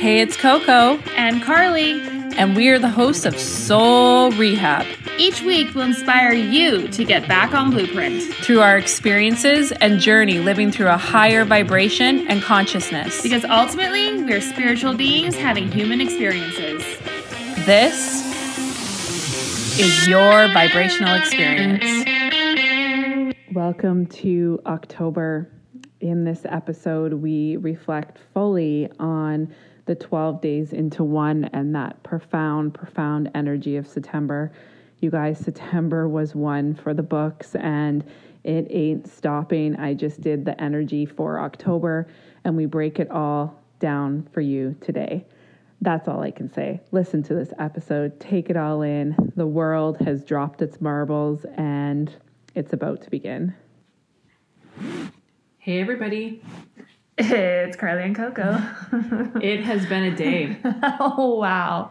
Hey, it's Coco, and Carly. and we are the hosts of Soul Rehab. Each week will inspire you to get back on blueprint Through our experiences and journey living through a higher vibration and consciousness. because ultimately we're spiritual beings having human experiences. This is your vibrational experience. Welcome to October. In this episode, we reflect fully on the 12 days into one and that profound, profound energy of September. You guys, September was one for the books and it ain't stopping. I just did the energy for October and we break it all down for you today. That's all I can say. Listen to this episode, take it all in. The world has dropped its marbles and it's about to begin. Hey, everybody. It's Carly and Coco. It has been a day. oh wow.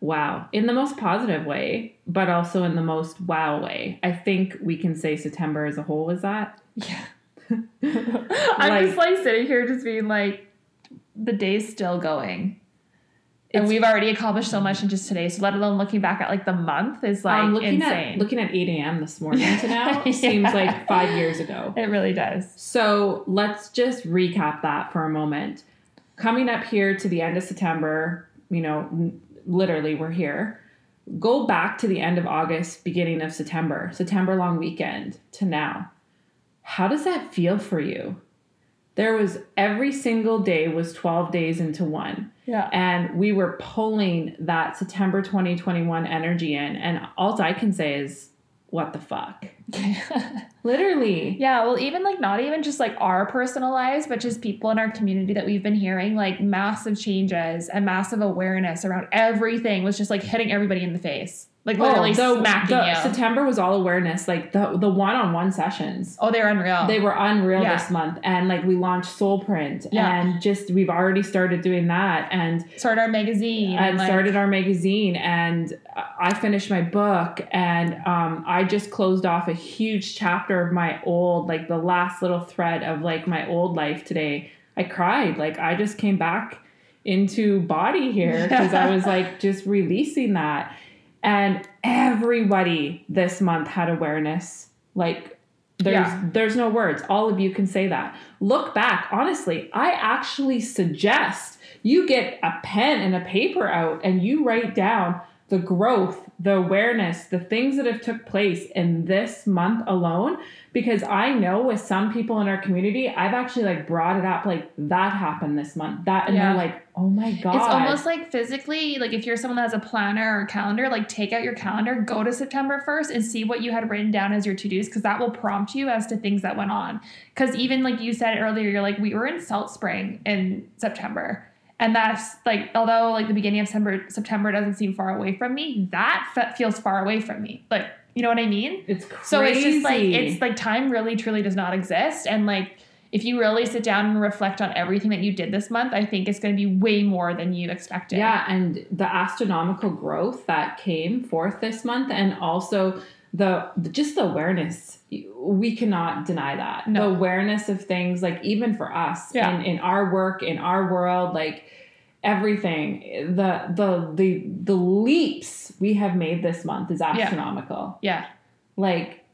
Wow. In the most positive way, but also in the most wow way. I think we can say September as a whole is that. Yeah. I'm just like sitting here just being like the day's still going. And we've already accomplished so much in just today. So let alone looking back at like the month is like Um, looking insane. at looking at 8 a.m. this morning to now Yeah. seems like five years ago. it really does. So let's just recap that for a moment. Coming up here to the end of September, you know, literally we're here. Go back to the end of August, beginning of September, September long weekend to now. How does that feel for you? There was every single day was 12 days into one Yeah. and we were pulling that September 2021 energy in and all I can say is what the fuck? Literally. Yeah, well, even like not even just like our personal lives, but just people in our community that we've been hearing like massive changes and massive awareness around everything was just like hitting everybody in the face, like literally Oh, the- smacking the- you. September was all awareness, like the the one on one sessions. oh, they're unreal. They were unreal Yeah. this month, and like we launched Soul Print, Yeah. and just we've already started doing that, and started our magazine. and like- started our magazine, and I finished my book, and um, I just closed off a huge chapter of my old, like the last little thread of like my old life today. I cried, like I just came back into body here because I was like just releasing that. And everybody this month had awareness. Like there's Yeah. there's no words. All of you can say that. Look back, honestly, I actually suggest you get a pen and a paper out and you write down the growth, the awareness, the things that have took place in this month alone because I know with some people in our community, I've actually like brought it up like that happened this month. That and Yeah. they're like, "Oh my god." It's almost like physically, like if you're someone that has a planner or calendar, like take out your calendar, go to September 1st and see what you had written down as your to dos because that will prompt you as to things that went on. Because even like you said earlier, you're like, we were in Salt Spring in September. And that's like, although like the beginning of September, September doesn't seem far away from me, that fe- feels far away from me. Like, you know what I mean? it's crazy. So it's just like it's like time really truly does not exist. And like if you really sit down and reflect on everything that you did this month, I think it's going to be way more than you expected. Yeah, and the astronomical growth that came forth this month, and also the, just the awareness. We cannot deny that No. the awareness of things, like even for us Yeah. in in our work, in our world, like everything. The the the the leaps we have made this month is astronomical. Yeah. Like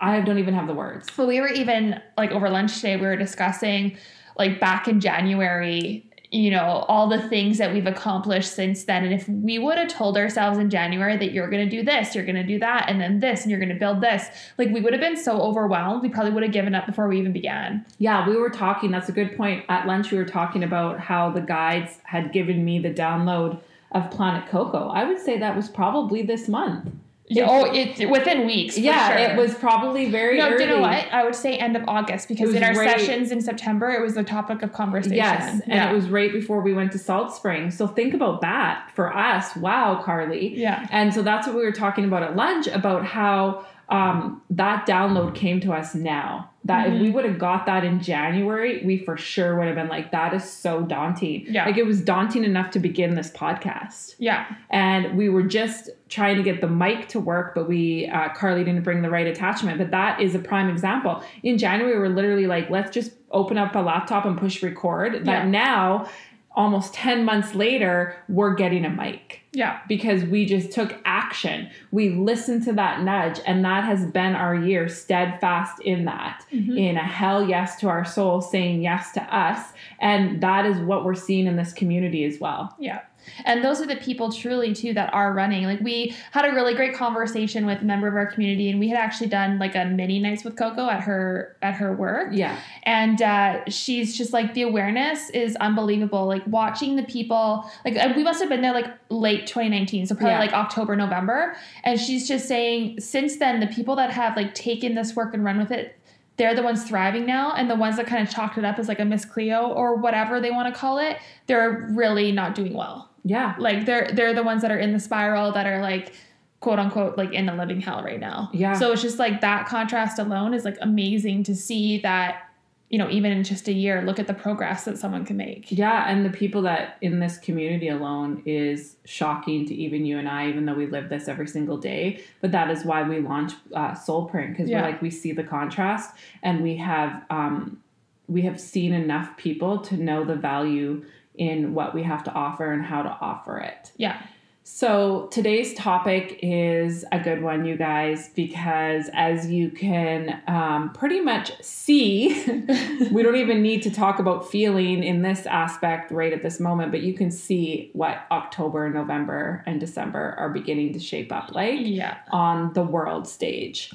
I don't even have the words. Well, we were even like over lunch today, we were discussing like back in January, you know, all the things that we've accomplished since then. And if we would have told ourselves in January that you're going to do this, you're going to do that, and then this, and you're going to build this, like we would have been so overwhelmed, we probably would have given up before we even began. Yeah, we were talking. That's a good point. At lunch, we were talking about how the guides had given me the download of Planet Coco. I would say that was probably this month. Yeah, oh, it within weeks. for yeah, sure. it was probably very No, early. you know what? I would say end of August because in our right- sessions in September, it was the topic of conversation. Yes, and yeah. it was right before we went to Salt Spring. So think about that for us. Wow, Carly. Yeah. And so that's what we were talking about at lunch about how um, that download came to us now. That if we Mm-hmm. would have got that in January, we for sure would have been like, that is so daunting. Yeah. Like it was daunting enough to begin this podcast. Yeah. And we were just trying to get the mic to work, but we, uh, Carly didn't bring the right attachment. But that is a prime example. In January, we're literally like, let's just open up a laptop and push record. That Yeah. now, almost 10 months later, we're getting a mic Yeah. because we just took action. We listened to that nudge, and that has been our year steadfast in that, Mhm. in a hell yes to our soul, saying yes to us. And that is what we're seeing in this community as well. Yeah. And those are the people truly too that are running. Like we had a really great conversation with a member of our community and we had actually done like a mini nights with Coco at her at her work. Yeah. And uh, she's just like the awareness is unbelievable. Like watching the people, like we must have been there like late 2019, so probably Yeah. like October, November. And she's just saying since then, the people that have like taken this work and run with it, they're the ones thriving now. And the ones that kind of chalked it up as like a Miss Cleo or whatever they want to call it, they're really not doing well. Yeah. Like they're they're the ones that are in the spiral that are like quote unquote like in the living hell right now. Yeah. So it's just like that contrast alone is like amazing to see that, you know, even in just a year, look at the progress that someone can make. Yeah, and the people that in this community alone is shocking to even you and I, even though we live this every single day. But that is why we launch uh, Soul Print because Yeah. we're like we see the contrast, and we have um, we have seen enough people to know the value in what we have to offer and how to offer it. Yeah. So today's topic is a good one, you guys, because as you can um, pretty much see, we don't even need to talk about feeling in this aspect right at this moment, but you can see what October, November, and December are beginning to shape up like Yeah. on the world stage.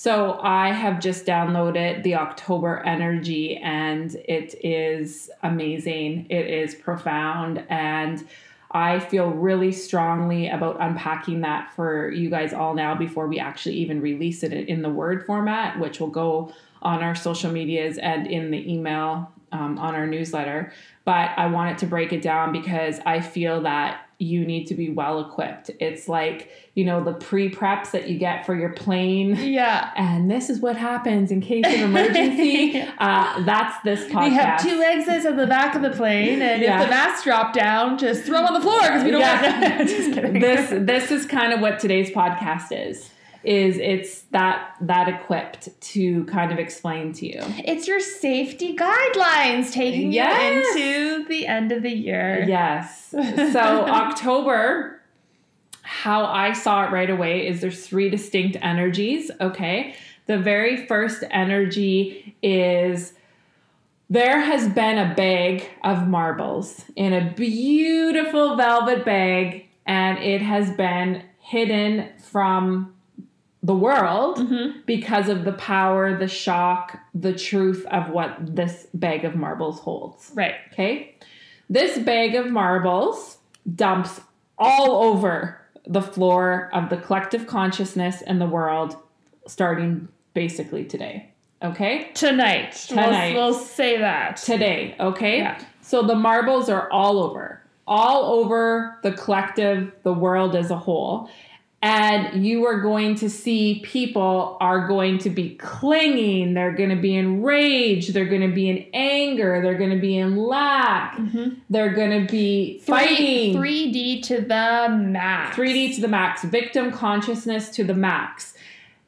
So I have just downloaded the October energy and it is amazing. It is profound and I feel really strongly about unpacking that for you guys all now before we actually even release it in the word format, which will go on our social medias and in the email um, on our newsletter. But I wanted to break it down because I feel that you need to be well equipped. It's like, you know, the pre preps that you get for your plane. Yeah. And this is what happens in case of emergency. uh, that's this podcast. We have two exits at the back of the plane, and Yeah. if the masks drop down, just throw them on the floor because we don't Yeah. want just kidding. this this is kind of what today's podcast is. Is it's that that equipped to kind of explain to you. It's your safety guidelines taking Yes. you into the end of the year. Yes. So October, how I saw it right away is there's three distinct energies. Okay. The very first energy is there has been a bag of marbles in a beautiful velvet bag, and it has been hidden from the world Mhm. because of the power, the shock, the truth of what this bag of marbles holds. Right. Okay. This bag of marbles dumps all over the floor of the collective consciousness in the world starting basically today. Okay? Tonight. Tonight. We'll, we'll say that. Today, okay? Yeah. So the marbles are all over, all over the collective, the world as a whole. And you are going to see people are going to be clinging. They're going to be in rage. They're going to be in anger. They're going to be in lack. Mhm. They're going to be fighting. 3D to the max. 3D to the max, victim consciousness to the max.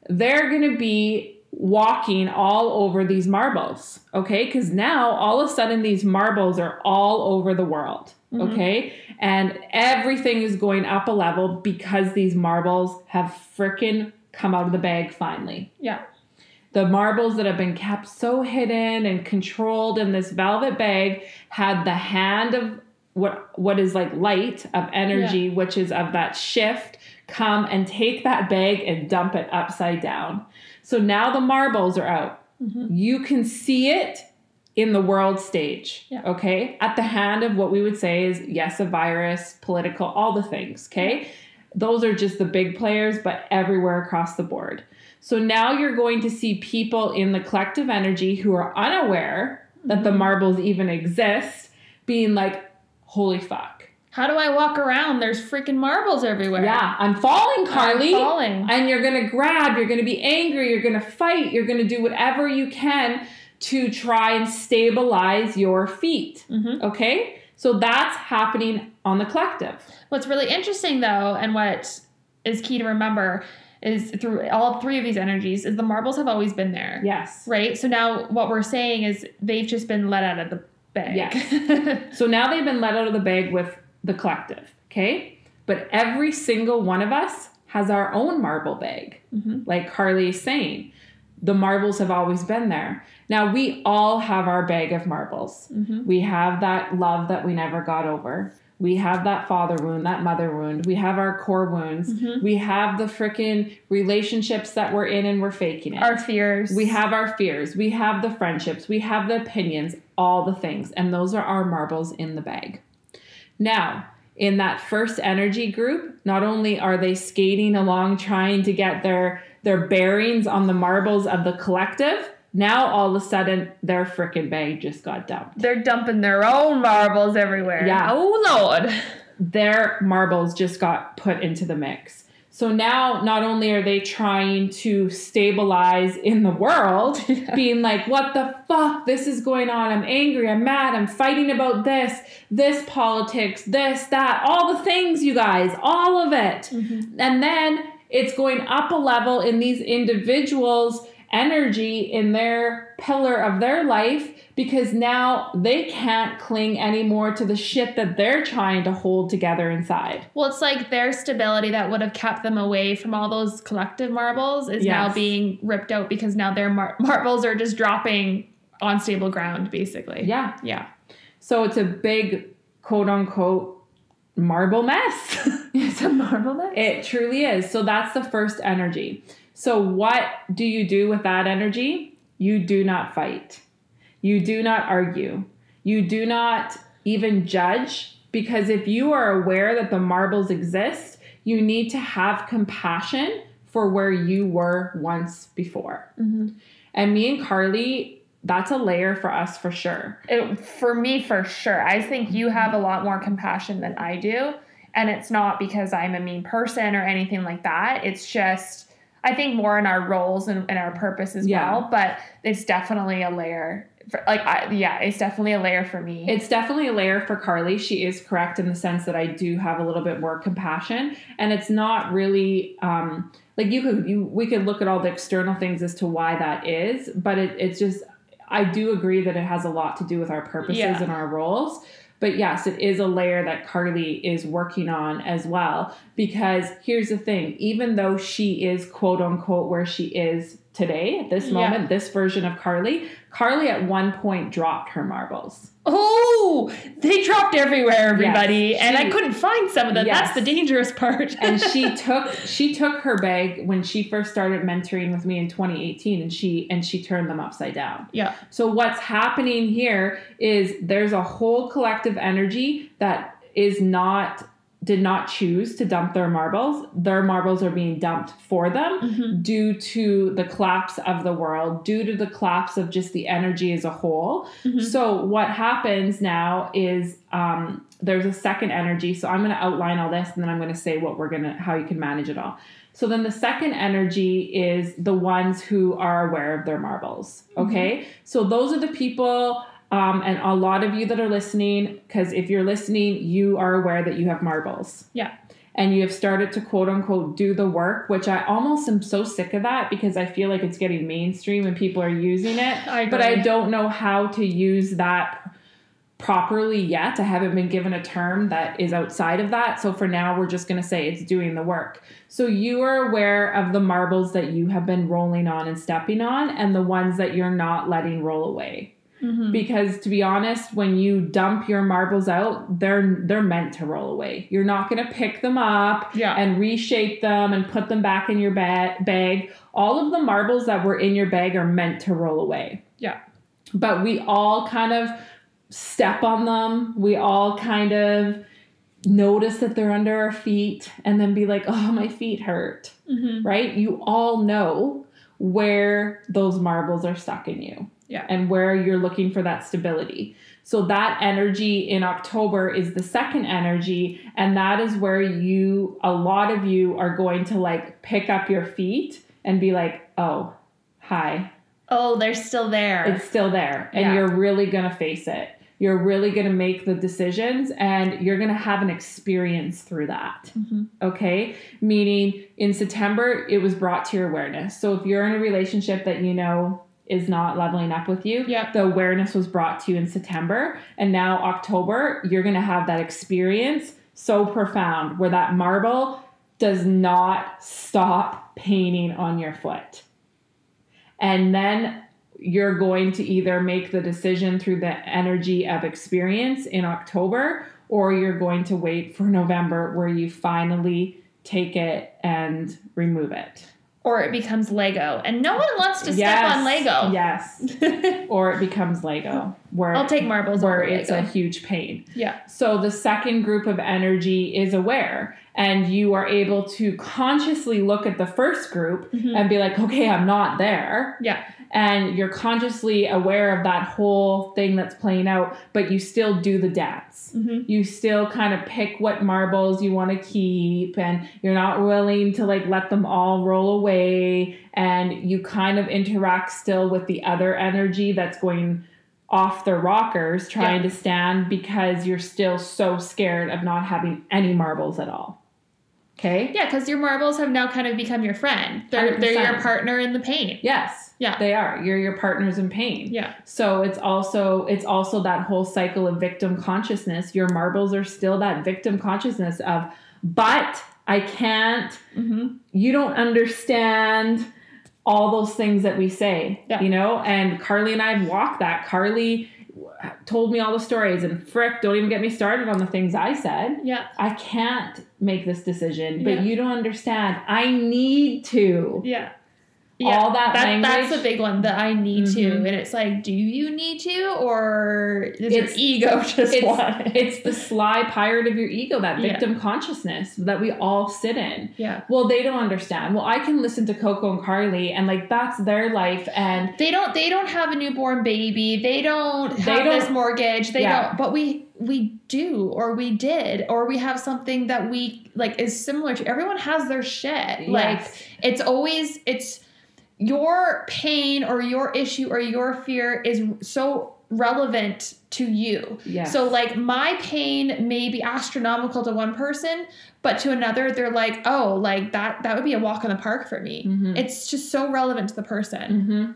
They're going to be walking all over these marbles, okay? Because now all of a sudden these marbles are all over the world, Mhm. okay? And everything is going up a level because these marbles have frickin' come out of the bag finally. Yeah. The marbles that have been kept so hidden and controlled in this velvet bag had the hand of what what is like light of energy, which is of that shift, come and take that bag and dump it upside down. So now the marbles are out. Mhm. You can see it in the world stage. Yeah. Okay. At the hand of what we would say is yes, a virus, political, all the things. Okay. Those are just the big players, but everywhere across the board. So now you're going to see people in the collective energy who are unaware that the Mhm. marbles even exist being like, holy fuck. How do I walk around? There's freaking marbles everywhere. Yeah, I'm falling, Carly. I'm falling. And you're going to grab, you're going to be angry, you're going to fight, you're going to do whatever you can to try and stabilize your feet. Mhm. Okay? So that's happening on the collective. What's really interesting though, and what is key to remember is through all three of these energies is the marbles have always been there. Yes. Right? So now what we're saying is they've just been let out of the bag. Yes. So now they've been let out of the bag with the collective, okay? But every single one of us has our own marble bag, Mhm. like Carly is saying. The marbles have always been there. Now we all have our bag of marbles. Mhm. We have that love that we never got over. We have that father wound, that mother wound. We have our core wounds. Mhm. We have the freaking relationships that we're in and we're faking it. Our fears. We have our fears, we have the friendships, we have the opinions, all the things, and those are our marbles in the bag. Now, in that first energy group, not only are they skating along trying to get their their bearings on the marbles of the collective, now all of a sudden their frickin' bag just got dumped. They're dumping their own marbles everywhere. Yeah. Oh Lord. their marbles just got put into the mix. So now, not only are they trying to stabilize in the world, Yeah. being like, what the fuck? This is going on. I'm angry. I'm mad. I'm fighting about this, this politics, this, that, all the things, you guys, all of it. Mhm. And then it's going up a level in these individuals' energy in their pillar of their life because now they can't cling anymore to the shit that they're trying to hold together inside. Well, it's like their stability that would have kept them away from all those collective marbles is now being ripped out because now their mar- marbles are just dropping on stable ground, basically. Yeah. Yeah. So it's a big quote unquote marble mess. It's a marble mess. It truly is. So that's the first energy. So, what do you do with that energy? You do not fight. You do not argue. You do not even judge because if you are aware that the marbles exist, you need to have compassion for where you were once before. Mhm. And me and Carly, that's a layer for us for sure. It, for me, for sure. I think you have a lot more compassion than I do. And it's not because I'm a mean person or anything like that. It's just, I think more in our roles and, and our purpose as Yeah. well. But it's definitely a layer. For, like, I, yeah, it's definitely a layer for me. It's definitely a layer for Carly. She is correct in the sense that I do have a little bit more compassion, and it's not really um, like you could you we could look at all the external things as to why that is, but it, it's just I do agree that it has a lot to do with our purposes Yeah. and our roles. But yes, it is a layer that Carly is working on as well. Because here's the thing even though she is quote unquote where she is today, at this Yeah. moment, this version of Carly, Carly at one point dropped her marbles. oh, they dropped everywhere, everybody. Yes, and I couldn't find some of them. Yes. That's the dangerous part. and she took she took her bag when she first started mentoring with me in 2018 and she and she turned them upside down yeah. so what's happening here is there's a whole collective energy that is not did not choose to dump their marbles their marbles are being dumped for them Mhm. due to the collapse of the world due to the collapse of just the energy as a whole Mhm. so what happens now is um, there's a second energy. So I'm going to outline all this, and then I'm going to say what we're going to how you can manage it all. So then the second energy is the ones who are aware of their marbles. Okay, so those are the people. Um, and a lot of you that are listening, because if you're listening, you are aware that you have marbles Yeah. and you have started to quote unquote do the work, which I almost am so sick of that because I feel like it's getting mainstream and people are using it. I But I don't know how to use that properly yet. I haven't been given a term that is outside of that. So for now, we're just going to say it's doing the work. So you are aware of the marbles that you have been rolling on and stepping on and the ones that you're not letting roll away Mhm. because to be honest when you dump your marbles out they're they're meant to roll away you're not going to pick them up Yeah. and reshape them and put them back in your ba- bag all of the marbles that were in your bag are meant to roll away Yeah. but we all kind of step on them we all kind of notice that they're under our feet and then be like oh my feet hurt Mhm. right? You all know where those marbles are stuck in you. Yeah. And where you're looking for that stability. So that energy in October is the second energy and that is where you a lot of you are going to like pick up your feet and be like, "Oh, hi. Oh, they're still there. It's still there." And Yeah. you're really going to face it. You're really going to make the decisions and you're going to have an experience through that Mhm. okay meaning in september it was brought to your awareness so if you're in a relationship that you know is not leveling up with you. Yep. The awareness was brought to you in September, and now October, you're going to have that experience so profound where that marble does not stop painting on your foot. And then you're going to either make the decision through the energy of experience in October or you're going to wait for November where you finally take it and remove it. Or it becomes Lego. And no one wants to step on Lego. Yes. or it becomes Lego where I'll take marbles where it's a huge pain. yeah. So the second group of energy is aware, and you are able to consciously look at the first group Mhm. and be like, okay, I'm not there. Yeah. And you're consciously aware of that whole thing that's playing out, but you still do the dance. Mhm. You still kind of pick what marbles you want to keep, and you're not willing to like let them all roll away. And you kind of interact still with the other energy that's going off the rockers trying Yeah. to stand because you're still so scared of not having any marbles at all. Okay? Yeah, because your marbles have now kind of become your friend. They're they're your partner in the pain. Yes. Yeah. They are. You're your partners in pain. Yeah. So it's also it's also that whole cycle of victim consciousness. Your marbles are still that victim consciousness of but I can't Mm-hmm. you don't understand all those things that we say, Yeah. you know? And Carly and I have walked that. Carly told me all the stories, and frick, don't even get me started on the things I said. Yeah. I can't make this decision, but Yeah. you don't understand. I need to. Yeah. All that That's language. a big one that I need to. Mhm. And it's like, do you need to? Or does your It's- ego just It's, want it? it's the sly pirate of your ego, that Yeah. victim consciousness that we all sit in. yeah. Well, they don't understand. Well, I can listen to Coco and Carly, and like that's their life, and They don't they don't have a newborn baby. They don't They have this don't- mortgage. They Yeah. don't but we we do or we did or we have something that we like is similar to everyone has their shit. Like it's always it's your pain or your issue or your fear is so relevant to you. Yes. So like my pain may be astronomical to one person, but to another they're like, "Oh, like that that would be a walk in the park for me." Mhm. It's just so relevant to the person. hmm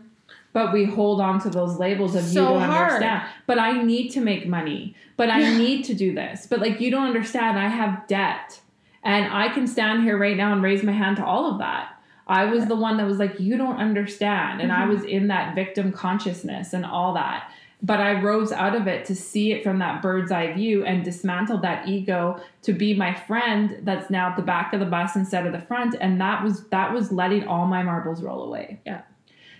But we hold on to those labels of you don't hard. understand. But I need to make money. But I need to do this. But like you don't understand. I have debt, and I can stand here right now and raise my hand to all of that. I was the one that was like, you don't understand, and I Mhm. was in that victim consciousness and all that. But I rose out of it to see it from that bird's eye view and dismantle that ego to be my friend that's now at the back of the bus instead of the front. And that was that was letting all my marbles roll away. Yeah.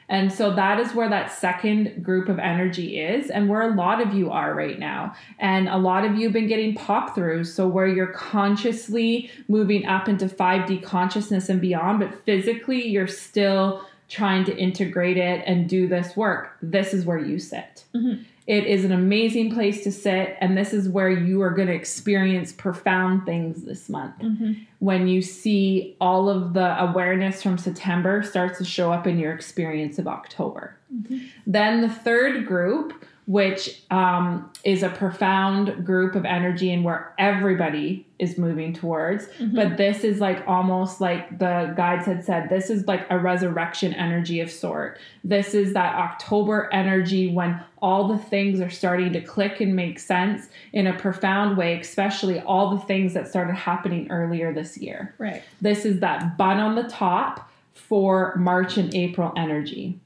And so that is where that second group of energy is, and where a lot of you are right now. And a lot of you have been getting pop throughs. So, where you're consciously moving up into 5D consciousness and beyond, but physically you're still trying to integrate it and do this work. This is where you sit. Mhm. It is an amazing place to sit, and this is where you are going to experience profound things this month Mm-hmm. when you see all of the awareness from September starts to show up in your experience of October. Mhm. Then the third group, which um, is a profound group of energy and where everybody is moving towards. Mm-hmm. But this is like almost like the guides had said, this is like a resurrection energy of sort. This is that October energy when all the things are starting to click and make sense in a profound way, especially all the things that started happening earlier this year. Right. This is that bun on the top for March and April energy.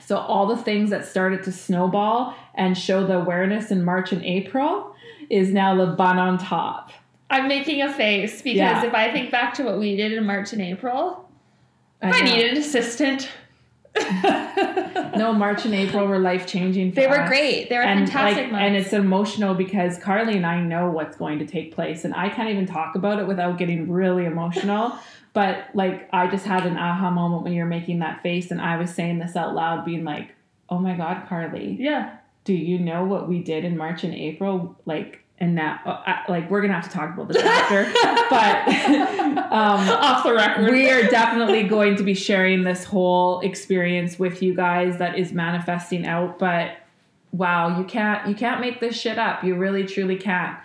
So, all the things that started to snowball and show the awareness in March and April is now the bun on top. I'm making a face because Yeah. if I think back to what we did in March and April, I, know. needed an assistant. No, March and April were life changing. They were great. They were and fantastic like, months. and it's emotional because Carly and I know what's going to take place, and I can't even talk about it without getting really emotional. but like, I just had an aha moment when you were making that face, and I was saying this out loud, being like, "Oh my God, Carly, yeah. do you know what we did in March and April? Like, and now, uh, like, we're gonna have to talk about this after, but um, Off the record. we are definitely going to be sharing this whole experience with you guys that is manifesting out but wow you can't you can't make this shit up you really truly can't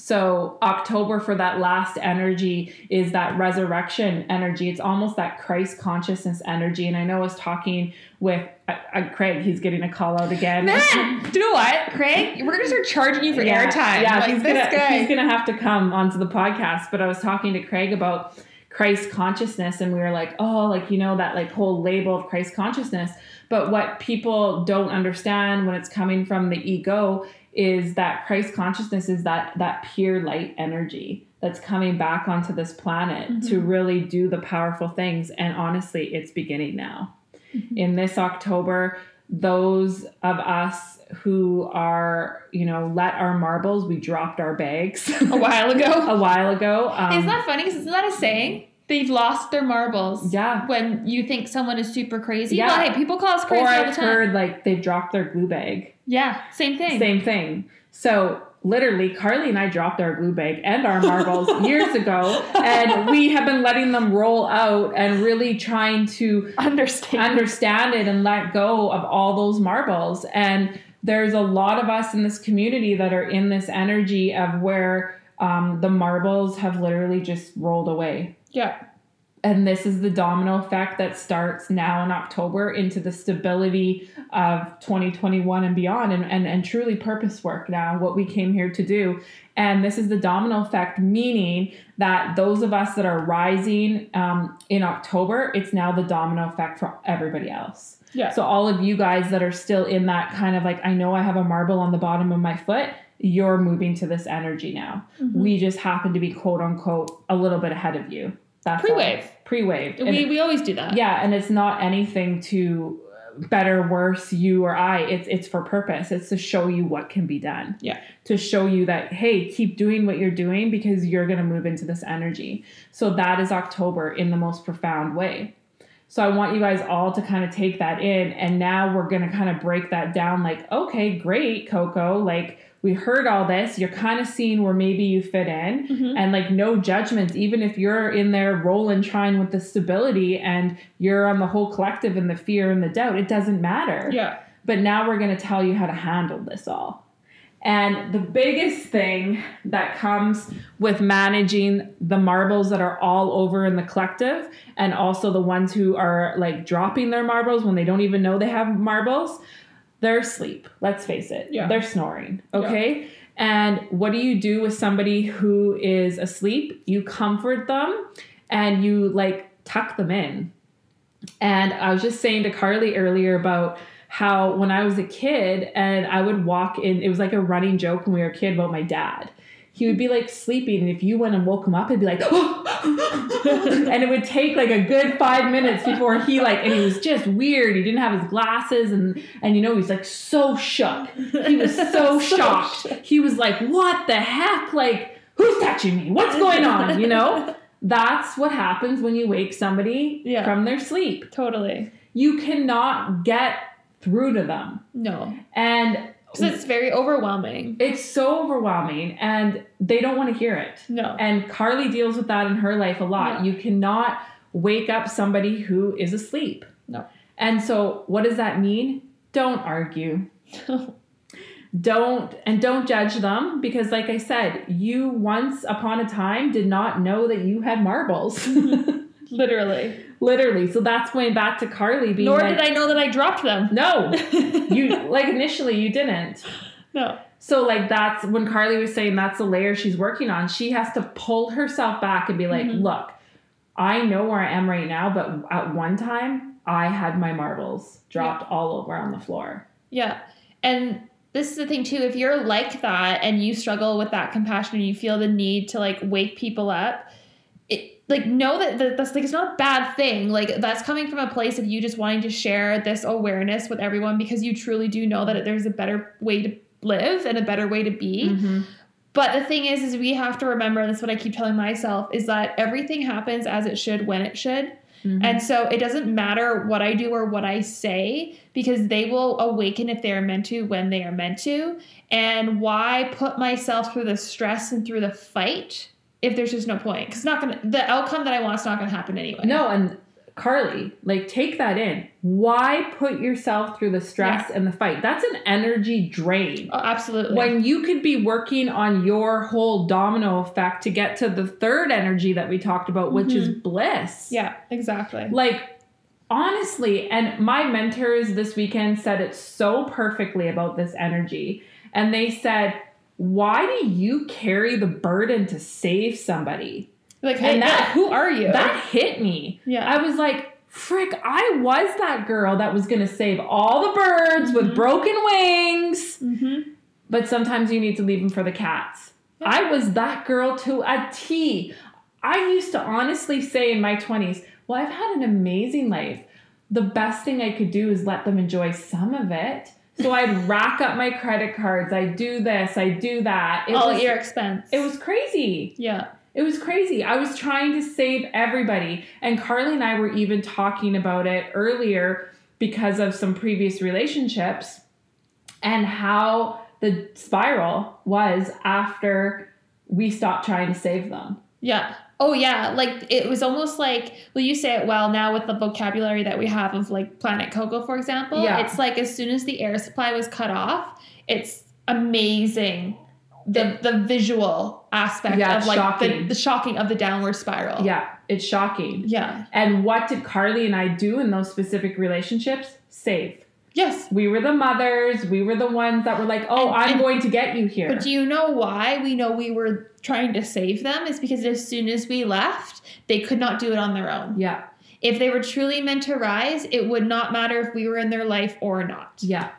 So, October for that last energy is that resurrection energy. It's almost that Christ consciousness energy. And I know I was talking with uh, uh, Craig, he's getting a call out again. Man, do you know what, Craig? We're gonna start charging you for yeah, airtime. Yeah, like he's gonna guy. he's gonna have to come onto the podcast. But I was talking to Craig about Christ consciousness, and we were like, oh, like you know that like whole label of Christ consciousness. But what people don't understand when it's coming from the ego is that Christ consciousness is that that pure light energy that's coming back onto this planet Mm-hmm. to really do the powerful things. And honestly, it's beginning now. Mm-hmm. In this October, those of us who are, you know, let our marbles, we dropped our bags a while ago. a while ago. Um, Isn't that funny? Isn't that a saying? They've lost their marbles. Yeah. When you think someone is super crazy. Yeah. Well, hey, people call us crazy or all the I've time. heard like they've dropped their glue bag. yeah, same thing. Same thing. So literally, Carly and I dropped our glue bag and our marbles years ago, and we have been letting them roll out and really trying to Understand. understand it and let go of all those marbles. And there's a lot of us in this community that are in this energy of where um, the marbles have literally just rolled away. Yeah. And this is the domino effect that starts now in October into the stability of 2021 and beyond, and, and, and truly purpose work now, what we came here to do. And this is the domino effect, meaning that those of us that are rising um, in October, it's now the domino effect for everybody else. Yeah. So, all of you guys that are still in that kind of like, I know I have a marble on the bottom of my foot, you're moving to this energy now. Mm-hmm. We just happen to be quote unquote a little bit ahead of you. That's. Pre-wave. Pre-wave. And we, we always do that. yeah, and it's not anything to better, worse, you or I. It's it's for purpose. It's to show you what can be done. Yeah. To show you that hey, keep doing what you're doing because you're going to move into this energy. So that is October in the most profound way. So I want you guys all to kind of take that in and now we're going to kind of break that down like okay, great, Coco, like we heard all this. You're kind of seeing where maybe you fit in Mhm. and like no judgments even if you're in there rolling trying with the stability and you're on the whole collective and the fear and the doubt it doesn't matter Yeah. but now we're going to tell you how to handle this all and the biggest thing that comes with managing the marbles that are all over in the collective and also the ones who are like dropping their marbles when they don't even know they have marbles they're asleep let's face it. Yeah. they're snoring okay? And what do you do with somebody who is asleep? You comfort them and you like tuck them in. And I was just saying to Carly earlier about how when I was a kid and I would walk in, it was like a running joke when we were a kid about my dad. He would be like sleeping, and if you went and woke him up, he'd be like, and it would take like a good five minutes before he like, and he was just weird. He didn't have his glasses, and and you know he's like so shook. He was so shocked. He was like, "What the heck? Like, who's touching me? What's going on?" You know. That's what happens when you wake somebody Yeah. from their sleep. Totally. You cannot get through to them. No. And Because it's very overwhelming. it's so overwhelming and they don't want to hear it. No. And Carly deals with that in her life a lot. Yeah. You cannot wake up somebody who is asleep. No. And so what does that mean? Don't argue. Don't and don't judge them because like I said, you once upon a time did not know that you had marbles. Literally. Literally. So that's going back to Carly being Nor like, did I know that I dropped them. No. you like initially you didn't. No. So like that's when Carly was saying that's the layer she's working on. She has to pull herself back and be like, Mhm. look, I know where I am right now, but at one time I had my marbles dropped all over on the floor. Yeah. And this is the thing too, if you're like that and you struggle with that compassion and you feel the need to like wake people up, like know that, that that's like it's not a bad thing. Like that's coming from a place of you just wanting to share this awareness with everyone because you truly do know that there's a better way to live and a better way to be. Mhm. But the thing is, is we have to remember, and that's what I keep telling myself, is that everything happens as it should when it should. Mhm. And so it doesn't matter what I do or what I say because they will awaken if they are meant to when they are meant to. And why put myself through the stress and through the fight if there's just no point? Because not gonna the outcome that I want is not gonna happen anyway. No, and Carly, like take that in. Why put yourself through the stress and the fight? That's an energy drain. Oh, absolutely. When you could be working on your whole domino effect to get to the third energy that we talked about, which is mm-hmm. bliss. yeah, exactly. Like, honestly, and my mentors this weekend said it so perfectly about this energy. And they said, Why do you carry the burden to save somebody? Like, hey, And that, who are you? That hit me. Yeah. I was like, frick, I was that girl that was going to save all the birds with Mhm. broken wings. mm-hmm. But sometimes you need to leave them for the cats. Yeah. I was that girl to a T. I used to honestly say in my 20s, well, I've had an amazing life. The best thing I could do is let them enjoy some of it. So I'd rack up my credit cards. I do this, I do that. It All was, at your expense. it was crazy. yeah. It was crazy. I was trying to save everybody. And Carly and I were even talking about it earlier because of some previous relationships and how the spiral was after we stopped trying to save them. Yeah. Oh yeah, like it was almost like well you say it well now with the vocabulary that we have of like Planet Coco for example. Yeah. It's like as soon as the air supply was cut off, it's amazing the the visual aspect Yeah, of like shocking. the, the shocking of the downward spiral. Yeah, it's shocking. Yeah. And what did Carly and I do in those specific relationships? Save. Yes. We were the mothers. We were the ones that were like, oh, And- I'm and- going to get you here. But do you know why we know we were trying to save them? Is because as soon as we left, they could not do it on their own. yeah, If they were truly meant to rise, it would not matter if we were in their life or not. yeah.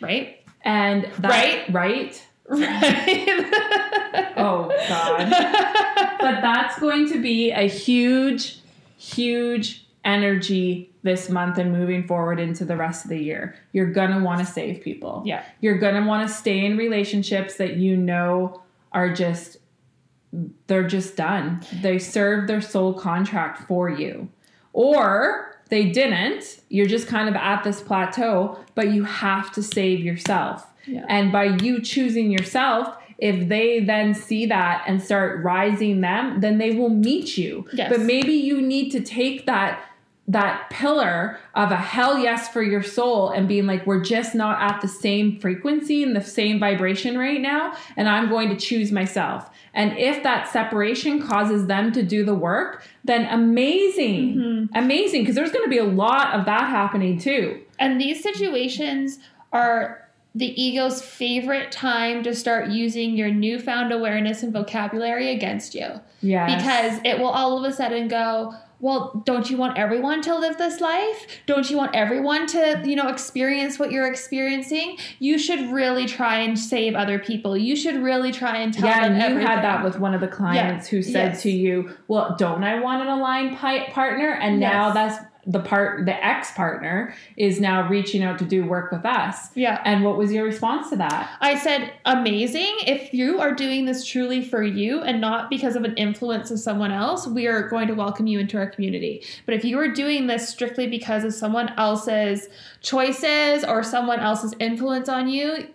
Right? And that, Right? Right? Right. Oh, God. but that's going to be a huge, huge energy this month and moving forward into the rest of the year. You're going to want to save people. yeah. You're going to want to stay in relationships that you know are just they're just done. They served their soul contract for you. Or they didn't. You're just kind of at this plateau, but you have to save yourself. Yeah. And by you choosing yourself, if they then see that and start rising them, then they will meet you. Yes. But maybe you need to take that that pillar of a hell yes for your soul and being like we're just not at the same frequency and the same vibration right now and I'm going to choose myself. And if that separation causes them to do the work, then amazing. Mm-hmm. Amazing because there's going to be a lot of that happening too. And these situations are the ego's favorite time to start using your newfound awareness and vocabulary against you. Yeah. Because it will all of a sudden go, well, don't you want everyone to live this life? Don't you want everyone to, you know, experience what you're experiencing? You should really try and save other people. You should really try and tell yeah, them and you everything. had that with one of the clients who said Yes. to you, "Well, don't I want an aligned pi- partner?" And now that's the part the ex partner is now reaching out to do work with us. Yeah. And what was your response to that? I said, amazing. If you are doing this truly for you and not because of an influence of someone else, we are going to welcome you into our community. But if you are doing this strictly because of someone else's choices or someone else's influence on you,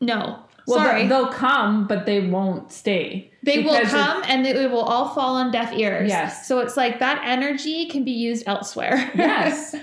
no. Well, Sorry. they- they'll come, but they won't stay. They will come and it will all fall on deaf ears. Yes. So it's like that energy can be used elsewhere. Yes.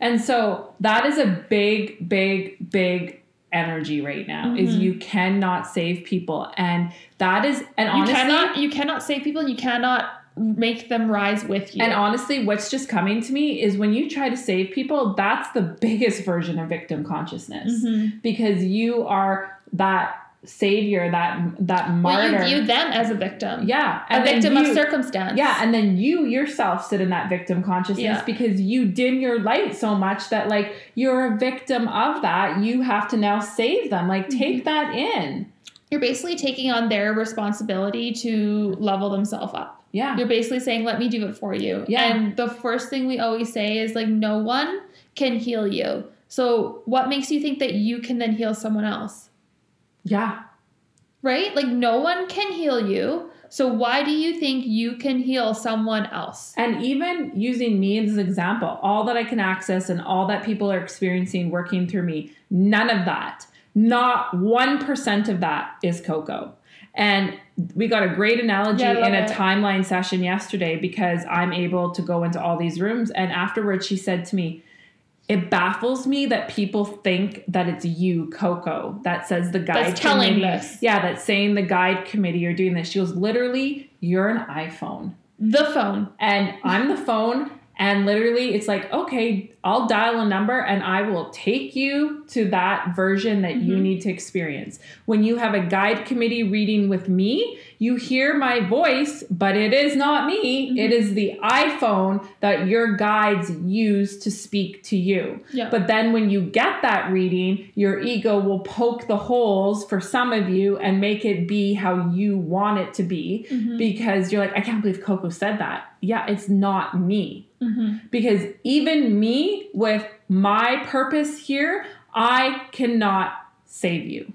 and so that is a big, big, big energy right now is Mhm. you cannot save people and that is and you honestly cannot you cannot save people and you cannot make them rise with you. And honestly, what's just coming to me is when you try to save people, that's the biggest version of victim consciousness Mhm. because you are that savior, that that Well, martyr. you view them as a victim. yeah, A victim you- of circumstance. Yeah, and then you yourself sit in that victim consciousness Yeah. because you dim your light so much that like you're a victim of that. You have to now save them. Like Mm-hmm. take that in. You're basically taking on their responsibility to level themselves up. Yeah. You're basically saying, let me do it for you. Yeah. And the first thing we always say is, like, no one can heal you. So, what makes you think that you can then heal someone else? Yeah. Right? Like, no one can heal you. So, why do you think you can heal someone else? And even using me as an example, all that I can access and all that people are experiencing working through me, none of that, not 1% of that is Coco. And we got a great analogy Yeah, in a it. timeline session yesterday because I'm able to go into all these rooms. And afterwards, she said to me, it baffles me that people think that it's you, Coco, that says the guide That's telling committee. this. Yeah, that's saying the guide committee are doing this. She was literally, you're an iPhone. The phone. And I'm the phone. And literally, it's like, okay, I'll dial a number and I will take you to that version that you Mhm. need to experience. When you have a guide committee reading with me, you hear my voice, but it is not me. Mhm. It is the iPhone that your guides use to speak to you. Yeah. But then when you get that reading, your ego will poke the holes for some of you and make it be how you want it to be Mhm. because you're like, I can't believe Coco said that. Yeah, it's not me. Mhm. Because even me, with my purpose here, I cannot save you.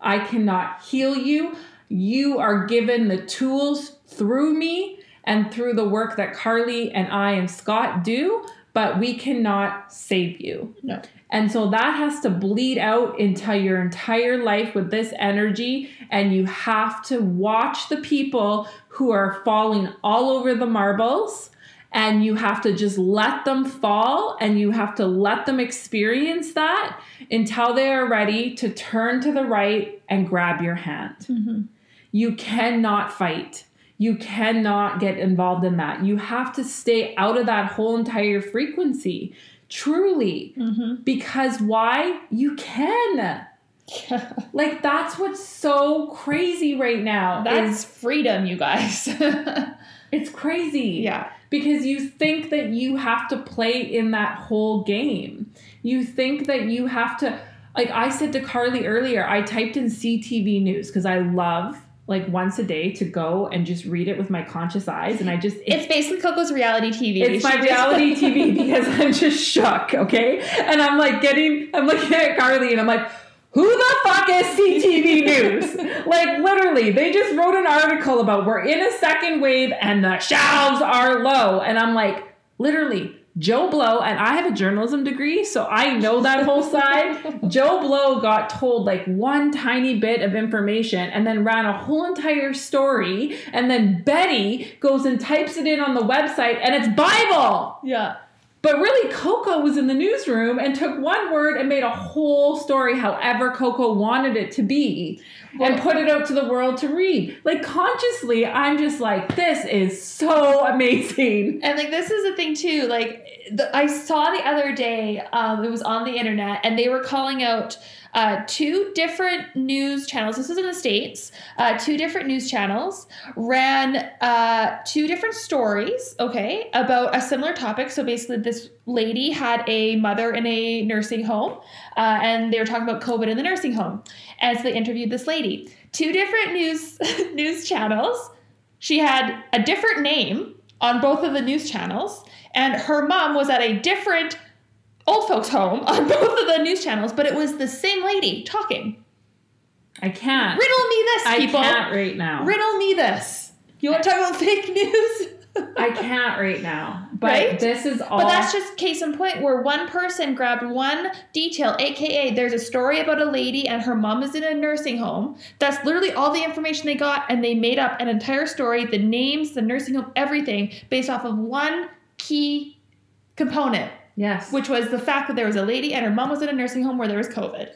I cannot heal you. You are given the tools through me and through the work that Carly and I and Scott do, but we cannot save you. No. And so that has to bleed out into your entire life with this energy. And you have to watch the people who are falling all over the marbles. And you have to just let them fall and you have to let them experience that until they are ready to turn to the right and grab your hand. Mhm. You cannot fight. You cannot get involved in that. You have to stay out of that whole entire frequency. Truly. Mhm. Because why? You can. Like that's what's so crazy right now. is That's freedom, you guys. it's crazy. yeah. Because you think that you have to play in that whole game. You think that you have to like I said to Carly earlier, I typed in CTV news because I love like once a day to go and just read it with my conscious eyes and I just It's basically Coco's reality TV. It's my She reality TV because I'm just shook, okay? And I'm like getting, I'm looking at Carly and I'm like, who the fuck is CTV News? like literally, they just wrote an article about we're in a second wave and the shelves are low. And I'm like, literally, Joe Blow, and I have a journalism degree, so I know that whole side. Joe Blow got told like one tiny bit of information and then ran a whole entire story. And then Betty goes and types it in on the website, and it's Bible. yeah. But really, Coco was in the newsroom and took one word and made a whole story however Coco wanted it to be and put it out to the world to read. Like, consciously, I'm just like, this is so amazing. And like this is the thing too. Like the, I saw the other day, um, it was on the internet, and they were calling out uh, two different news channels. This is in the states. Uh, two different news channels ran uh, two different stories. Okay, about a similar topic. So basically, this lady had a mother in a nursing home, uh, and they were talking about COVID in the nursing home. And so they interviewed this lady. Two different news news channels. She had a different name on both of the news channels, and her mom was at a different old folks' home on both of the news channels, but it was the same lady talking. I can't. Riddle me this, I people. can't right now. Riddle me this. You want to talk about fake news? I can't right now. But Right? this is all. But that's just case in point where one person grabbed one detail, aka there's a story about a lady and her mom is in a nursing home. That's literally all the information they got, and they made up an entire story, the names, the nursing home, everything, based off of one key component, yes. which was the fact that there was a lady and her mom was in a nursing home where there was COVID.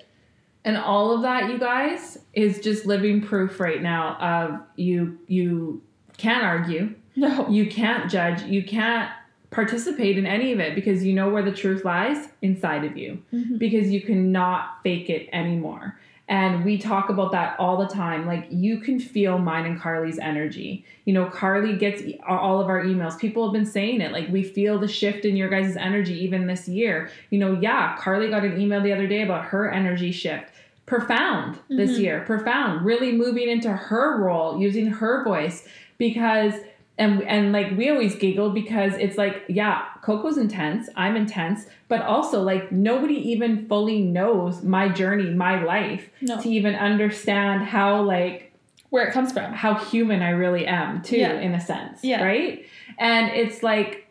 and all of that you guys is just living proof right now of you you can't argue No. you can't judge you can't participate in any of it because you know where the truth lies inside of you Mhm. because you cannot fake it anymore and we talk about that all the time. Like you can feel mine and carly's energy. You know carly gets all of our emails. People have been saying it. Like we feel the shift in your guys' energy even this year. You know yeah carly got an email the other day about her energy shift. Profound this Mhm. year. Profound. Really moving into her role using her voice because and and like we always giggle because it's like yeah coco's intense i'm intense but also like nobody even fully knows my journey my life No. to even understand how like Where it comes from. how human i really am too Yeah. in a sense Yeah. right and it's like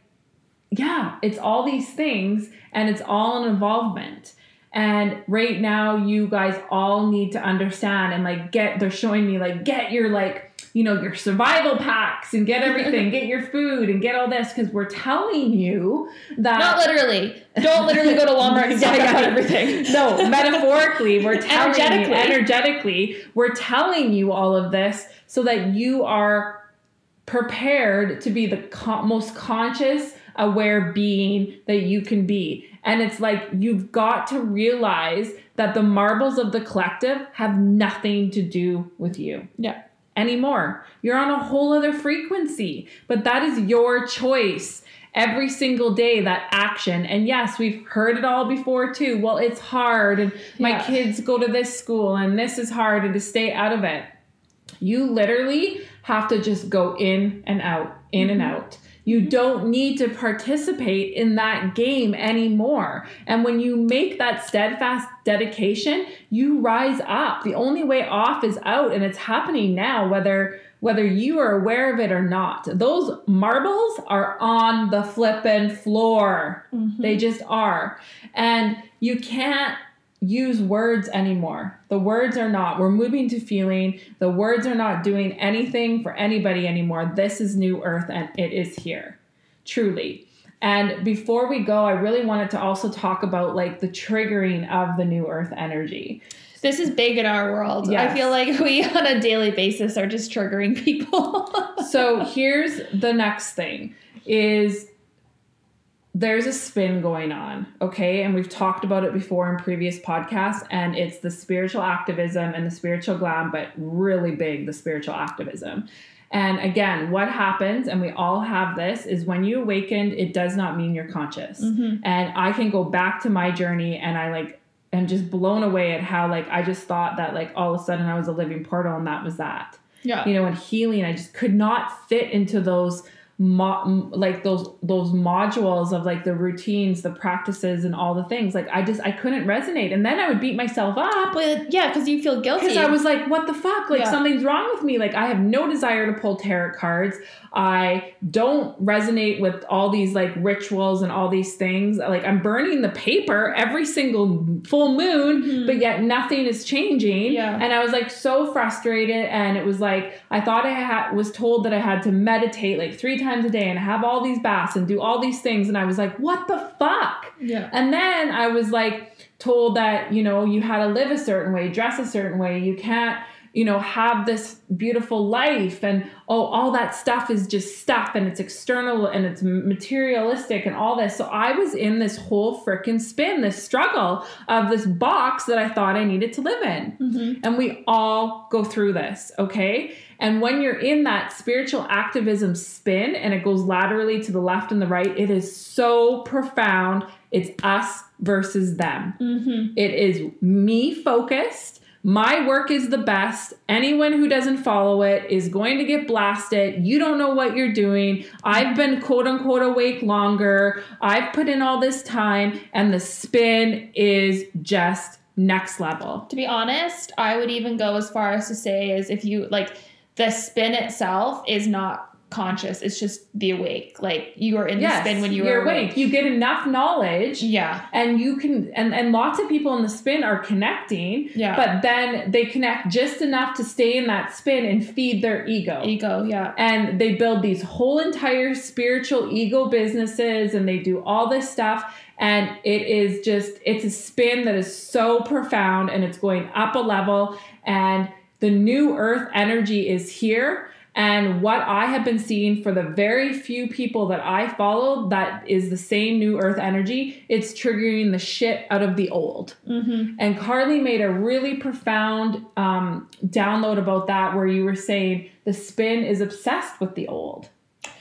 yeah it's all these things and it's all an involvement and right now you guys all need to understand and like get they're showing me like get your like you know, your survival packs and get everything, get your food and get all this because we're telling you that Not literally. Don't literally go to Walmart and up on everything. no, metaphorically, we're telling Energetically. you, energetically, we're telling you all of this so that you are prepared to be the most conscious, aware being that you can be. And it's like you've got to realize that the marbles of the collective have nothing to do with you Yeah. Anymore. You're on a whole other frequency, but that is your choice. Every single day, that action. And yes, we've heard it all before too. Well, it's hard, and my Yeah. kids go to this school, and this is hard, and to stay out of it. You literally have to just go in and out, in and mm-hmm. out. You don't need to participate in that game anymore. And when you make that steadfast dedication, you rise up. The only way off is out and it's happening now whether whether you are aware of it or not. Those marbles are on the flippin' floor. Mm-hmm. They just are. And you can't use words anymore. The words are not. We're moving to feeling. The words are not doing anything for anybody anymore. This is New Earth and it is here. Truly. And before we go, I really wanted to also talk about like the triggering of the New Earth energy. This is big in our world. I feel like we on a daily basis are just triggering people. so here's the next thing is there's a spin going on okay and we've talked about it before in previous podcasts and it's the spiritual activism and the spiritual glam but really big the spiritual activism and again what happens and we all have this is when you awakened it does not mean you're conscious mm-hmm. and i can go back to my journey and i like am just blown away at how like i just thought that like all of a sudden i was a living portal and that was that yeah. you know, and healing. I just could not fit into those mo- like those those modules of like the routines, the practices, and all the things. Like I just I couldn't resonate, and then I would beat myself up But yeah, because you feel guilty. because I was like, what the fuck? Like Yeah. something's wrong with me. Like I have no desire to pull tarot cards. I don't resonate with all these like rituals and all these things. Like I'm burning the paper every single full moon, but yet nothing is changing. Mm-hmm. Yeah. And I was like so frustrated. And it was like I thought I had was told that I had to meditate like three times a day and have all these baths and do all these things. And I was like, what the fuck? yeah. And then I was like told that, you know, you had to live a certain way, dress a certain way. You can't, you know, have this beautiful life. And oh, all that stuff is just stuff and it's external and it's materialistic and all this. So I was in this whole freaking spin, this struggle of this box that I thought I needed to live in. Mm-hmm. And we all go through this, okay? And when you're in that spiritual activism spin and it goes laterally to the left and the right, it is so profound. It's us versus them. Mm-hmm. It is me focused. My work is the best. Anyone who doesn't follow it is going to get blasted. You don't know what you're doing. I've been quote unquote awake longer. I've put in all this time, and the spin is just next level. To be honest, I would even go as far as to say is if you like the spin itself is not conscious. It's just the awake. Like you are in the spin when you you're are awake. You get enough knowledge. Yeah. and you can and and lots of people in the spin are connecting Yeah. but then they connect just enough to stay in that spin and feed their ego Ego. Yeah. and they build these whole entire spiritual ego businesses and they do all this stuff and it is just it's a spin that is so profound and it's going up a level and the new earth energy is here and what I have been seeing for the very few people that I follow that is the same new earth energy, it's triggering the shit out of the old. Mm-hmm. And Carly made a really profound um, download about that where you were saying the spin is obsessed with the old.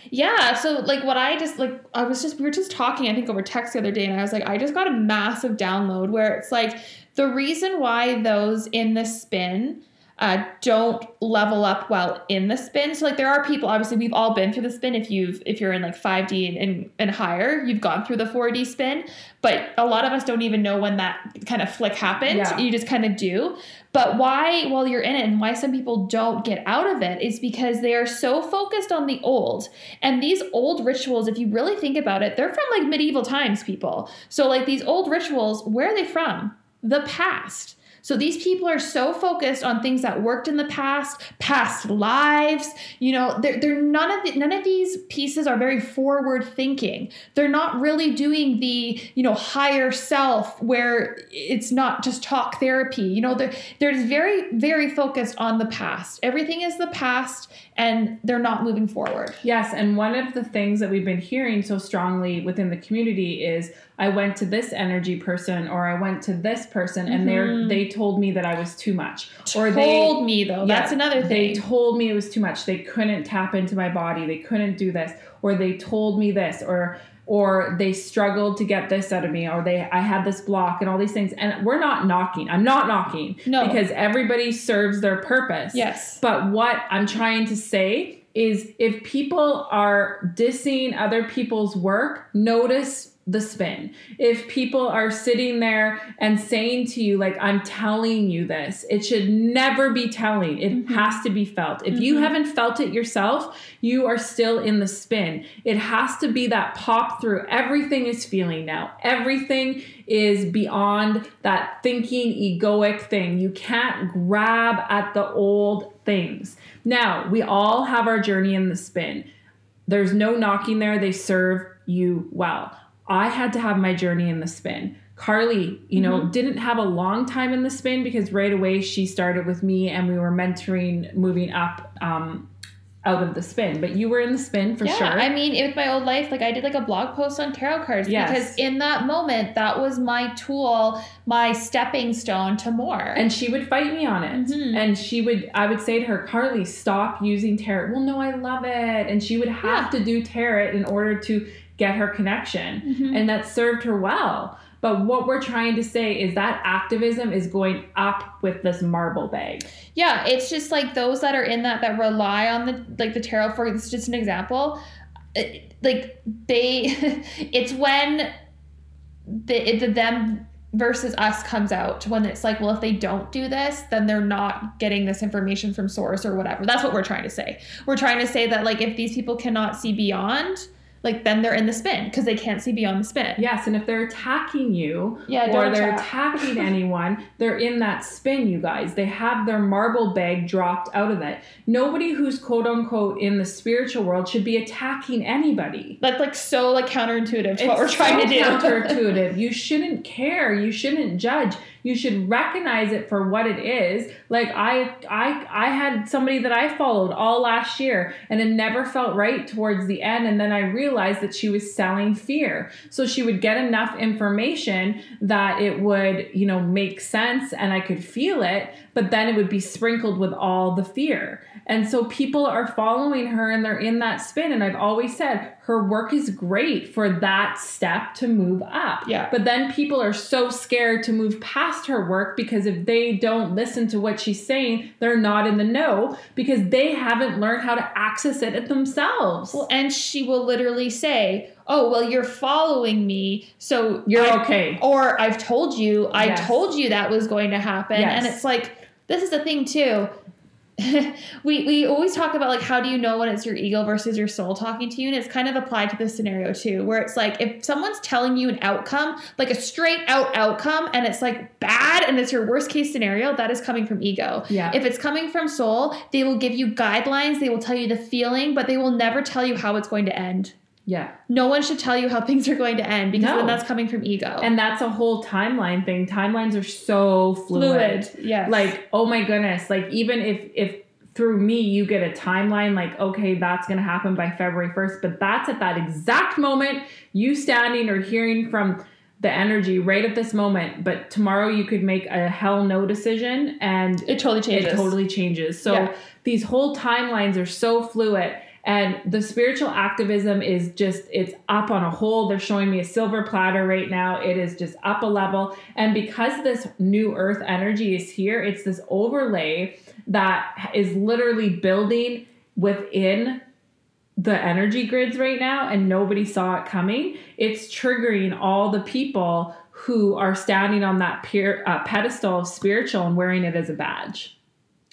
Yeah, so like what I just like I was just we were just talking I think over text the other day and I was like I just got a massive download where it's like the reason why those in the spin uh, don't level up while in the spin. So like there are people obviously we've all been through the spin if you've if you're in like 5D and, and, and higher, you've gone through the 4D spin, but a lot of us don't even know when that kind of flick happened. Yeah. You just kind of do. But why, while you're in it, and why some people don't get out of it is because they are so focused on the old. And these old rituals, if you really think about it, they're from like medieval times, people. So, like these old rituals, where are they from? The past. So these people are so focused on things that worked in the past, past lives. You know, they're, they're none of the, none of these pieces are very forward thinking. They're not really doing the you know higher self where it's not just talk therapy. You know, they're they're very very focused on the past. Everything is the past, and they're not moving forward. Yes, and one of the things that we've been hearing so strongly within the community is I went to this energy person or I went to this person and Mhm. they they told me that I was too much. Or Told they told me though. Yeah, That's another thing. They told me it was too much. They couldn't tap into my body. They couldn't do this. Or they told me this or or they struggled to get this out of me or they I had this block and all these things. And we're not knocking. I'm not knocking No. because everybody serves their purpose. yes. But what I'm trying to say is if people are dissing other people's work, notice the spin. If people are sitting there and saying to you, like, I'm telling you this, it should never be telling. It Mhm. has to be felt. If you Mhm. haven't felt it yourself, you are still in the spin. It has to be that pop through. Everything is feeling now. Everything is beyond that thinking egoic thing. You can't grab at the old things. Now, we all have our journey in the spin. There's no knocking there. They serve you well. I had to have my journey in the spin. Carly, you know, didn't have a long time in the spin because right away she started with me and we were mentoring moving up um, out of the spin. But you were in the spin for yeah, sure. I mean, with my old life, like I did like a blog post on tarot cards Yes. because in that moment, that was my tool, my stepping stone to more. and she would fight me on it Mhm. and she would i would say to her carly stop using tarot well no i love it and she would have Yeah. to do tarot in order to get her connection Mhm. and that served her well but what we're trying to say is that activism is going up with this marble bag yeah, it's just like those that are in that that rely on the like the tarot for this is just an example. It- like they, it's when the the them versus us comes out when it's like well if they don't do this then they're not getting this information from source or whatever that's what we're trying to say we're trying to say that like if these people cannot see beyond like then they're in the spin because they can't see beyond the spin yes and if they're attacking you yeah or they're attack. attacking anyone, they're in that spin, you guys. They have their marble bag dropped out of it. Nobody who's quote unquote in the spiritual world should be attacking anybody. that's like so like counterintuitive to what we're trying so to do Counterintuitive. You shouldn't care. You shouldn't judge. You should recognize it for what it is. Like I, I, I had somebody that I followed all last year, and it never felt right towards the end. And then I realized that she was selling fear. So she would get enough information that it would, you know, make sense, and I could feel it. But then it would be sprinkled with all the fear. And so people are following her and they're in that spin. And I've always said her work is great for that step to move up. Yeah. But then people are so scared to move past her work because if they don't listen to what she's saying, they're not in the know because they haven't learned how to access it themselves. Well, and she will literally say, "Oh, well, you're following me, so You're I- okay. Or I've told you, I Yes. told you that was going to happen, Yes. and it's like this is the thing too. we we always talk about like how do you know when it's your ego versus your soul talking to you, and it's kind of applied to this scenario too, where it's like if someone's telling you an outcome, like a straight out outcome, and it's like bad, and it's your worst case scenario, that is coming from ego. Yeah. If it's coming from soul, they will give you guidelines, they will tell you the feeling, but they will never tell you how it's going to end. Yeah. No one should tell you how things are going to end because No. then that's coming from ego. And that's a whole timeline thing. Timelines are so fluid. fluid, yes. Like, oh my goodness. Like even if if through me you get a timeline like okay that's going to happen by February 1st but that's at that exact moment you standing or hearing from the energy right at this moment but tomorrow you could make a hell no decision and it totally changes. it totally changes. So Yeah. these whole timelines are so fluid. And the spiritual activism is just, it's up on a whole. They're showing me a silver platter right now. It is just up a level. And because this new earth energy is here, it's this overlay that is literally building within the energy grids right now and nobody saw it coming. It's triggering all the people who are standing on that peer, uh, pedestal of spiritual and wearing it as a badge.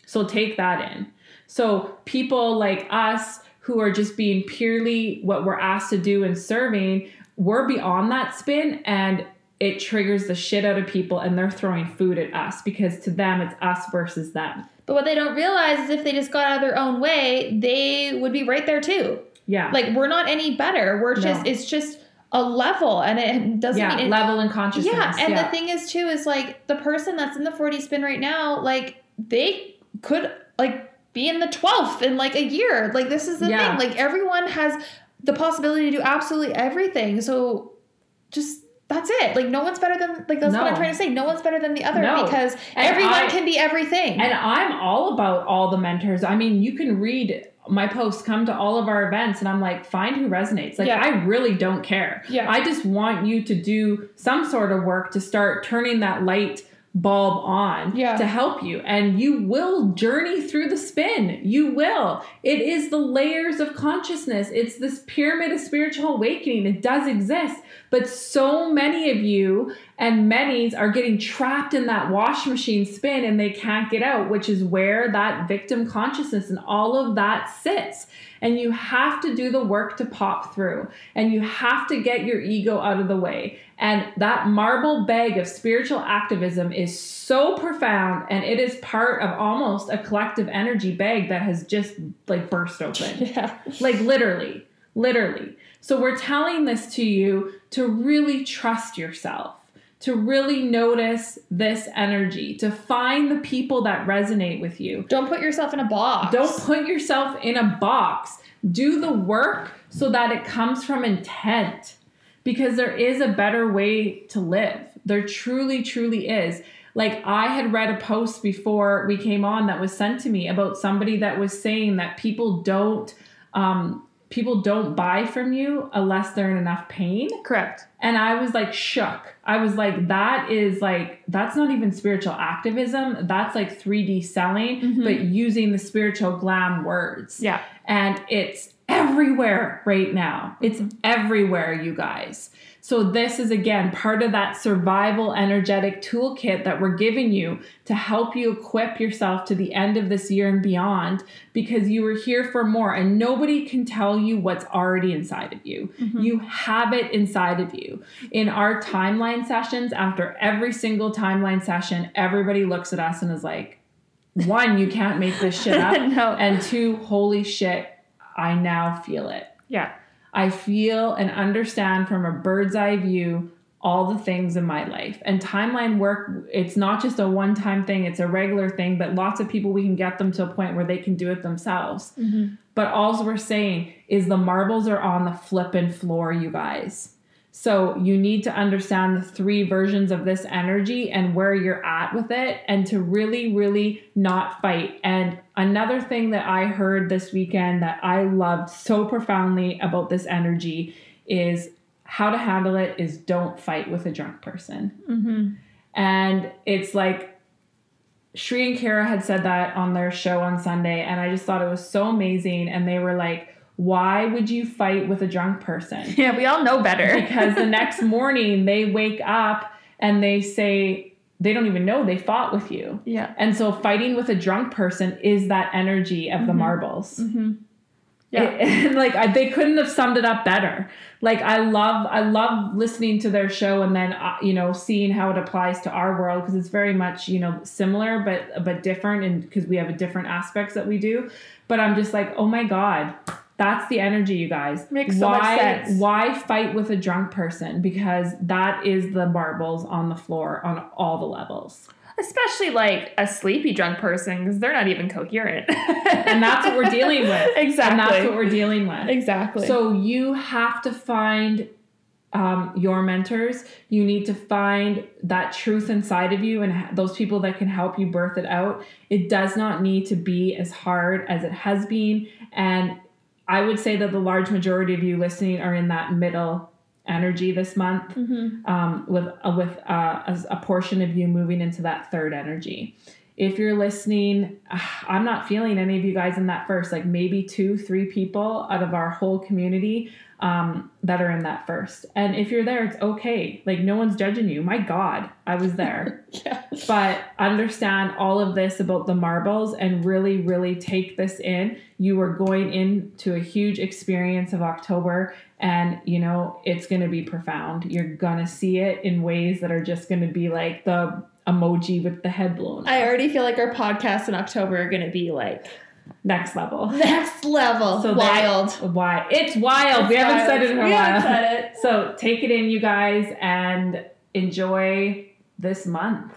So take that in. So people like us who are just being purely what we're asked to do and serving, we're beyond that spin and it triggers the shit out of people and they're throwing food at us because to them it's us versus them. But what they don't realize is if they just got out of their own way, they would be right there too. Yeah. Like we're not any better. We're just No. it's just a level and it doesn't yeah, mean it, level and consciousness. Yeah, and yeah. the thing is too is like the person that's in the 4D spin right now, like they could like be in the 12th in like a year. Like this is the Yeah. thing. Like everyone has the possibility to do absolutely everything. So just that's it. Like no one's better than like that's what I'm trying to say. No one's better than the other No. because And everyone I- can be everything. And I'm all about all the mentors. I mean, you can read my posts, come to all of our events, and I'm like, find who resonates. Like, Yeah. I really don't care. Yeah. I just want you to do some sort of work to start turning that light bulb on Yeah. to help you. And you will journey through the spin. You will. It is the layers of consciousness, it's this pyramid of spiritual awakening. It does exist. But so many of you and many's are getting trapped in that wash machine spin and they can't get out, which is where that victim consciousness and all of that sits. And you have to do the work to pop through and you have to get your ego out of the way. And that marble bag of spiritual activism is so profound and it is part of almost a collective energy bag that has just like burst open yeah. like literally literally so we're telling this to you to really trust yourself to really notice this energy to find the people that resonate with you. Don't put yourself in a box. don't put yourself in a box. Do the work so that it comes from intent because there is a better way to live. There truly truly is. Like i had read a post before we came on that was sent to me about somebody that was saying that people don't um, people don't buy from you unless they're in enough pain correct. and I was like shook. I was like, that is like, that's not even spiritual activism. That's like 3D selling, Mhm. but using the spiritual glam words. Yeah. And it's everywhere right now. It's everywhere, you guys. So, this is again part of that survival energetic toolkit that we're giving you to help you equip yourself to the end of this year and beyond because you were here for more and nobody can tell you what's already inside of you. Mm-hmm. You have it inside of you. In our timeline sessions, after every single timeline session, everybody looks at us and is like, one, you can't make this shit up. No. And two, holy shit, I now feel it. Yeah. I feel and understand from a bird's eye view all the things in my life. And timeline work, it's not just a one time thing, it's a regular thing, but lots of people, we can get them to a point where they can do it themselves. Mm-hmm. But all we're saying is the marbles are on the flippin' floor, you guys. So you need to understand the three versions of this energy and where you're at with it and to really, really not fight. And another thing that I heard this weekend that I loved so profoundly about this energy is how to handle it is don't fight with a drunk person. Mm-hmm. And it's like Shri and Kara had said that on their show on Sunday, and I just thought it was so amazing. And they were like, Why would you fight with a drunk person? Yeah, we all know better. Because the next morning they wake up and they say, they don't even know they fought with you. yeah. And so fighting with a drunk person is that energy of the Mhm. marbles. Mm-hmm. Yeah. It- like I, they couldn't have summed it up better. Like I love, I love listening to their show and then uh, you know seeing how it applies to our world because it's very much you know similar but but different and because we have a different aspects that we do. But I'm just like, oh my god, that's the energy, you guys. Makes so why, much sense. Why fight with a drunk person? Because that is the marbles on the floor on all the levels. Especially like a sleepy drunk person because they're not even coherent. And that's what we're dealing with. Exactly. And that's what we're dealing with. exactly. So you have to find um, your mentors. You need to find that truth inside of you and ha- those people that can help you birth it out. It does not need to be as hard as it has been. And I would say that the large majority of you listening are in that middle energy this month Mhm. um, with uh, with uh, as a portion of you moving into that third energy. if you're listening, ah, I'm not feeling any of you guys in that first, like maybe two, three people out of our whole community um, that are in that first. And if you're there, it's okay. Like no one's judging you. My God, I was there. Yeah. but understand all of this about the marbles and really, really take this in. You are going into a huge experience of October, and you know it's going to be profound. You're going to see it in ways that are just going to be like the emoji with the head blown. I already feel like our podcasts in October are going to be like Next level. next level. So wild. Why? It's wild. we It's haven't wild. said it in a We while. haven't said it. So take it in, you guys, and enjoy this month.